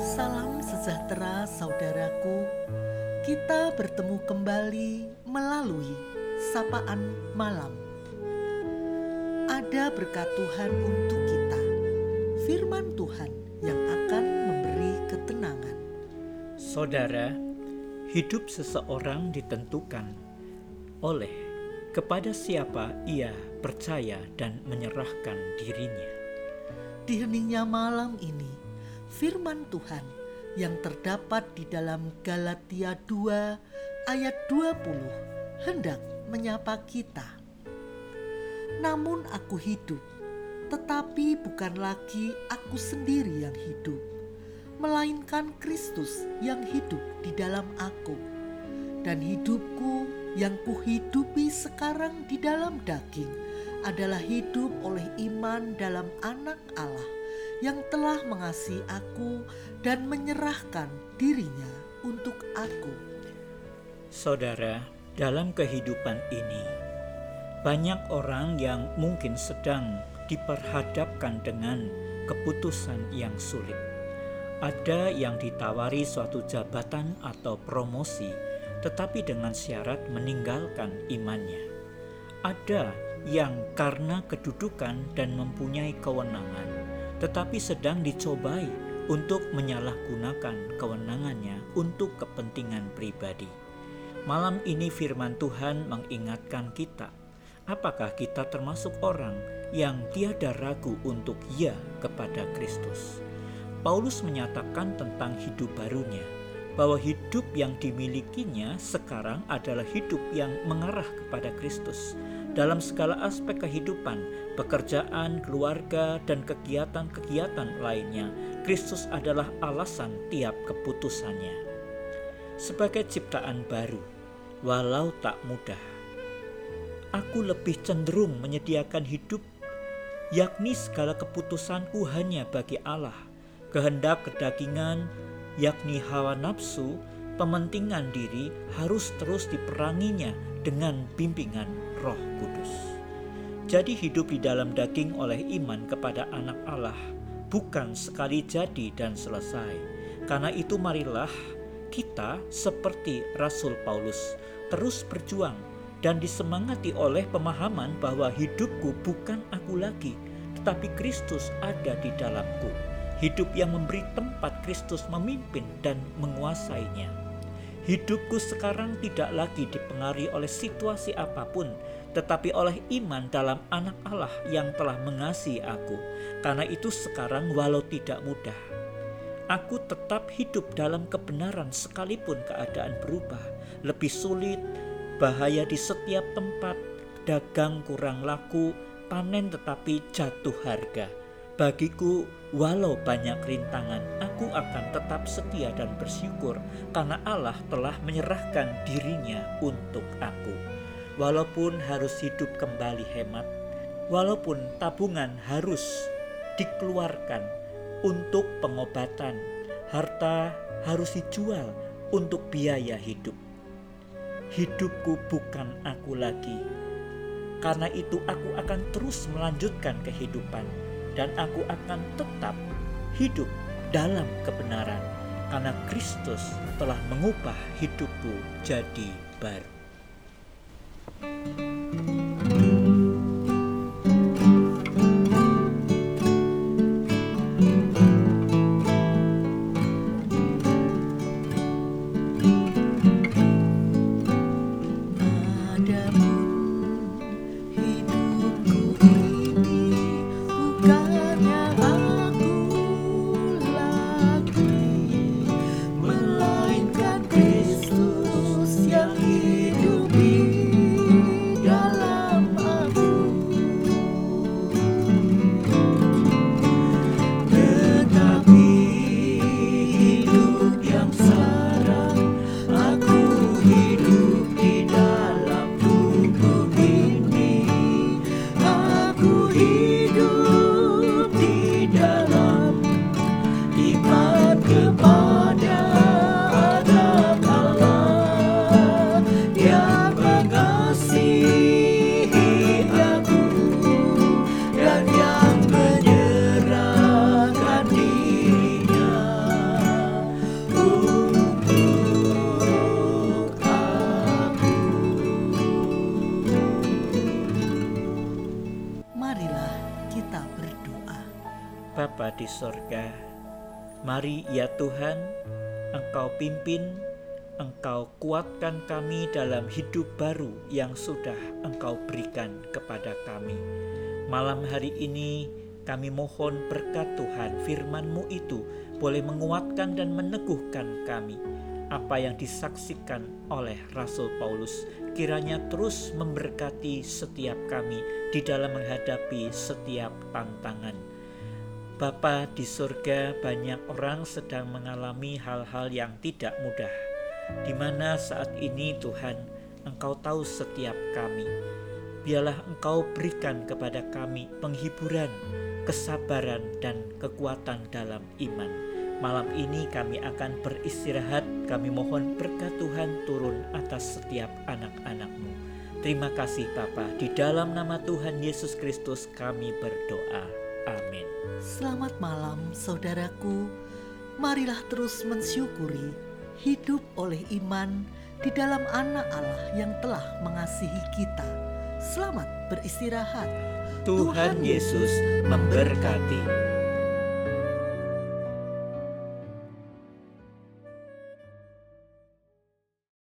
Salam sejahtera, saudaraku. Kita bertemu kembali melalui sapaan malam. Ada berkat Tuhan untuk kita, Firman Tuhan yang akan memberi ketenangan. Saudara, hidup seseorang ditentukan oleh kepada siapa ia percaya dan menyerahkan dirinya. Di heningnya malam ini, firman Tuhan yang terdapat di dalam Galatia 2 ayat 20 hendak menyapa kita. Namun aku hidup, tetapi bukan lagi aku sendiri yang hidup, melainkan Kristus yang hidup di dalam aku. Dan hidupku yang kuhidupi sekarang di dalam daging adalah hidup oleh iman dalam anak Allah yang telah mengasihi aku dan menyerahkan dirinya untuk aku. Saudara, dalam kehidupan ini, banyak orang yang mungkin sedang diperhadapkan dengan keputusan yang sulit. Ada yang ditawari suatu jabatan atau promosi, tetapi dengan syarat meninggalkan imannya. Ada yang karena kedudukan dan mempunyai kewenangan, tetapi sedang dicobai untuk menyalahgunakan kewenangannya untuk kepentingan pribadi. Malam ini, Firman Tuhan mengingatkan kita, apakah kita termasuk orang yang tiada ragu untuk "ya" kepada Kristus. Paulus menyatakan tentang hidup barunya, bahwa hidup yang dimilikinya sekarang adalah hidup yang mengarah kepada Kristus dalam segala aspek kehidupan, pekerjaan, keluarga, dan kegiatan-kegiatan lainnya. Kristus adalah alasan tiap keputusannya. Sebagai ciptaan baru, walau tak mudah, aku lebih cenderung menyediakan hidup, yakni segala keputusanku hanya bagi Allah. Kehendak kedagingan, yakni hawa nafsu, pementingan diri harus terus diperanginya dengan bimbingan Roh Kudus. Jadi hidup di dalam daging oleh iman kepada anak Allah bukan sekali jadi dan selesai. Karena itu marilah kita seperti Rasul Paulus terus berjuang dan disemangati oleh pemahaman bahwa hidupku bukan aku lagi, tetapi Kristus ada di dalamku hidup yang memberi tempat Kristus memimpin dan menguasainya. Hidupku sekarang tidak lagi dipengaruhi oleh situasi apa pun, tetapi oleh iman dalam anak Allah yang telah mengasihi aku. Karena itu sekarang walau tidak mudah, aku tetap hidup dalam kebenaran sekalipun keadaan berubah. Lebih sulit, bahaya di setiap tempat, dagang kurang laku, panen tetapi jatuh harga Bagiku, walau banyak rintangan, aku akan tetap setia dan bersyukur karena Allah telah menyerahkan dirinya untuk aku. Walaupun harus hidup kembali hemat, walaupun tabungan harus dikeluarkan untuk pengobatan, harta harus dijual untuk biaya hidup. Hidupku bukan aku lagi. Karena itu aku akan terus melanjutkan kehidupan dan aku akan tetap hidup dalam kebenaran karena Kristus telah mengubah hidupku jadi baru. Bapa di sorga, mari ya Tuhan, Engkau pimpin, Engkau kuatkan kami dalam hidup baru yang sudah Engkau berikan kepada kami. Malam hari ini kami mohon berkat Tuhan firman-Mu itu boleh menguatkan dan meneguhkan kami. Apa yang disaksikan oleh Rasul Paulus kiranya terus memberkati setiap kami di dalam menghadapi setiap tantangan. Bapa di surga, banyak orang sedang mengalami hal-hal yang tidak mudah, di mana saat ini Tuhan, Engkau tahu setiap kami. Biarlah Engkau berikan kepada kami penghiburan, kesabaran, dan kekuatan dalam iman. Malam ini kami akan beristirahat, kami mohon berkat Tuhan turun atas setiap anak-anakmu. Terima kasih Bapa, di dalam nama Tuhan Yesus Kristus kami berdoa. Amin. Selamat malam, saudaraku. Marilah terus mensyukuri hidup oleh iman di dalam Anak Allah yang telah mengasihi kita. Selamat beristirahat. Tuhan Yesus memberkati.